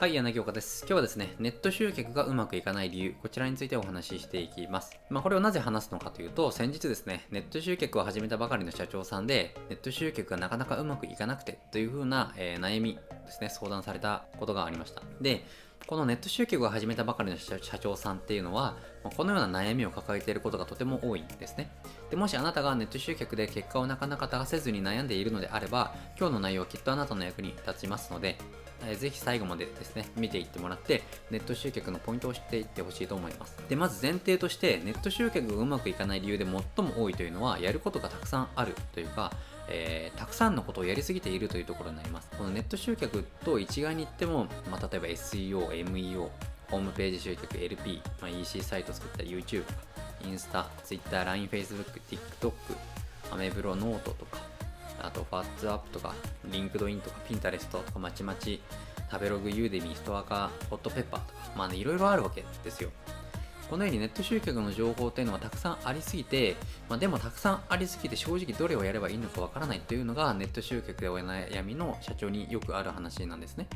はい、柳岡です。今日はですね、ネット集客がうまくいかない理由、こちらについてお話ししていきます。まあ、これをなぜ話すのかというと、先日ですね、ネット集客を始めたばかりの社長さんで、ネット集客がなかなかうまくいかなくてという風な、えー悩みですね、相談されたことがありました。で、このネット集客を始めたばかりの社長さんっていうのは、このような悩みを抱えていることがとても多いんですね。でもしあなたがネット集客で結果をなかなか出せずに悩んでいるのであれば、今日の内容はきっとあなたの役に立ちますので、ぜひ最後までですね、見ていってもらって、ネット集客のポイントを知っていってほしいと思います。で、まず前提として、ネット集客がうまくいかない理由で最も多いというのは、やることがたくさんあるというか、えーたくさんのことをやりすぎているというところになります。このネット集客と一概に言っても、まあ、例えば SEO、MEO、ホームページ集客、LP、まあ、EC サイト作った YouTube とか、インスタ、Twitter、LINE、Facebook、TikTok、アメブロ、ノートとか、あと、 WhatsApp とか、 LinkedIn とか、 Pinterest とか、マチマチ、食べログ、 Udemy、ストアカ、ホットペッパーとか、まあね、いろいろあるわけですよ。このようにネット集客の情報っていうのはたくさんありすぎて、まあ、でもたくさんありすぎて正直どれをやればいいのかわからないというのがネット集客でお悩みの社長によくある話なんですね。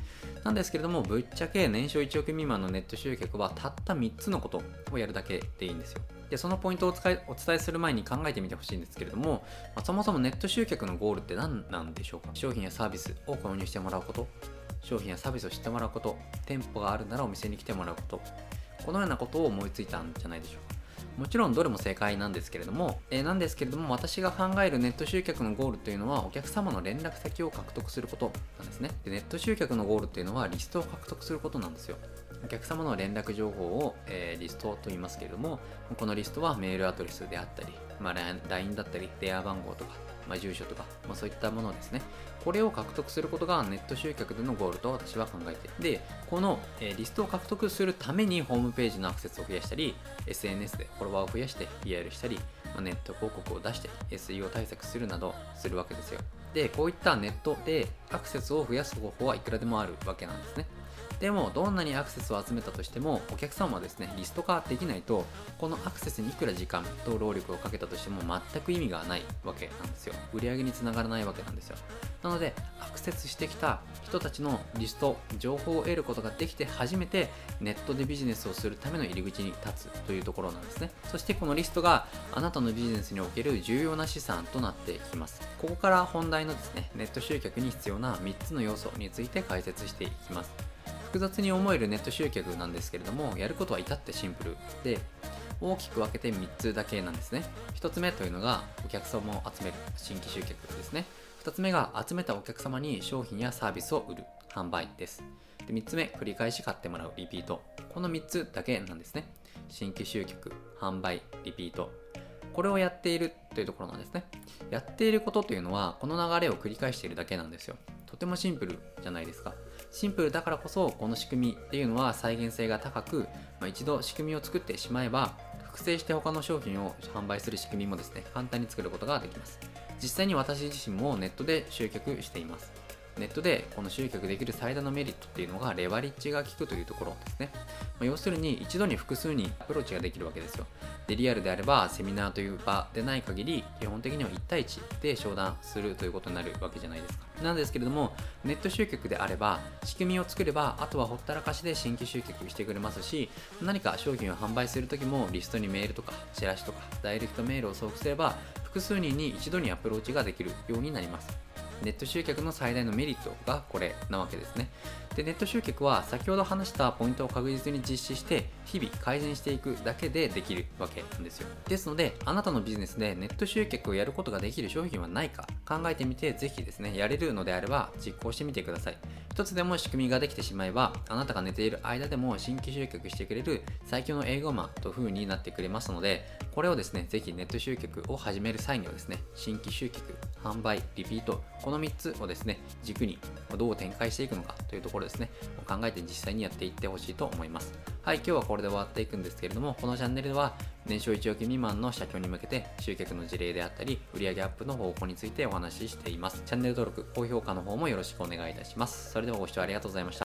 なんですけれども、ぶっちゃけ年商1億未満のネット集客はたった3つのことをやるだけでいいんですよ。で、そのポイントをお伝えお伝えする前に考えてみてほしいんですけれども、まあそもそもネット集客のゴールって何なんでしょうか？商品やサービスを購入してもらうこと、商品やサービスを知ってもらうこと、店舗があるならお店に来てもらうこと、このようなことを思いついたんじゃないでしょうか。もちろんどれも正解なんですけれども、えーなんですけれども私が考えるネット集客のゴールというのはお客様の連絡先を獲得することなんですねでネット集客のゴールというのはリストを獲得することなんですよお客様の連絡情報を、えーリストと言いますけれどもこのリストはメールアドレスであったり、まあ、LINE だったり電話番号とか、まあ、住所とか、まあ、そういったものですね。これを獲得することがネット集客でのゴールと私は考えてでこの、えリストを獲得するためにホームページのアクセスを増やしたり SNS でフォロワーを増やして PR したり、まあ、ネット広告を出して SEO 対策するなどするわけですよ。でこういったネットでアクセスを増やす方法はいくらでもあるわけなんですね。でもどんなにアクセスを集めたとしてもお客様はですねリスト化できないとこのアクセスにいくら時間と労力をかけたとしても全く意味がないわけなんですよ。売り上げにつながらないわけなんですよ。なのでアクセスしてきた人たちのリスト情報を得ることができて初めてネットでビジネスをするための入り口に立つというところなんですね。そしてこのリストがあなたのビジネスにおける重要な資産となっていきます。ここから本題のですねネット集客に必要な3つの要素について解説していきます。複雑に思えるネット集客なんですけれどもやることは至ってシンプル。で大きく分けて3つだけなんですね。1つ目というのがお客様を集める。新規集客ですね。2つ目が集めたお客様に商品やサービスを売る。販売です。で3つ目繰り返し買ってもらう。リピート。この3つだけなんですね。新規集客販売リピート。これをやっているというところなんですね。やっていることというのはこの流れを繰り返しているだけなんですよ。とてもシンプルじゃないですか。シンプルだからこそこの仕組みっていうのは再現性が高く、まあ、一度仕組みを作ってしまえば複製して他の商品を販売する仕組みもですね簡単に作ることができます。実際に私自身もネットで集客しています。ネットでこの集客できる最大のメリットっていうのがレバリッジが効くというところですね、まあ要するに一度に複数にアプローチができるわけですよ。でリアルであればセミナーという場でない限り基本的には1対1で商談するということになるわけじゃないですか。なんですけれどもネット集客であれば仕組みを作ればあとはほったらかしで新規集客してくれますし何か商品を販売する時もリストにメールとかチラシとかダイレクトメールを送付すれば複数人に一度にアプローチができるようになります。ネット集客の最大のメリットがこれなわけですね。で、ネット集客は先ほど話したポイントを確実に実施して日々改善していくだけでできるわけなんですよ。ですので、あなたのビジネスでネット集客をやることができる商品はないか考えてみてぜひですね、やれるのであれば実行してみてください。一つでも仕組みができてしまえば、あなたが寝ている間でも新規集客してくれる最強の営業マンという風になってくれますので、これをですね、ぜひネット集客を始める際にはですね、新規集客、販売、リピート、この3つをですね、軸にどう展開していくのかというところですね、考えて実際にやっていってほしいと思います。はい、今日はこれで終わっていくんですけれども、このチャンネルでは年商1億未満の社長に向けて集客の事例であったり、売上アップの方法についてお話ししています。チャンネル登録、高評価の方もよろしくお願いいたします。それではご視聴ありがとうございました。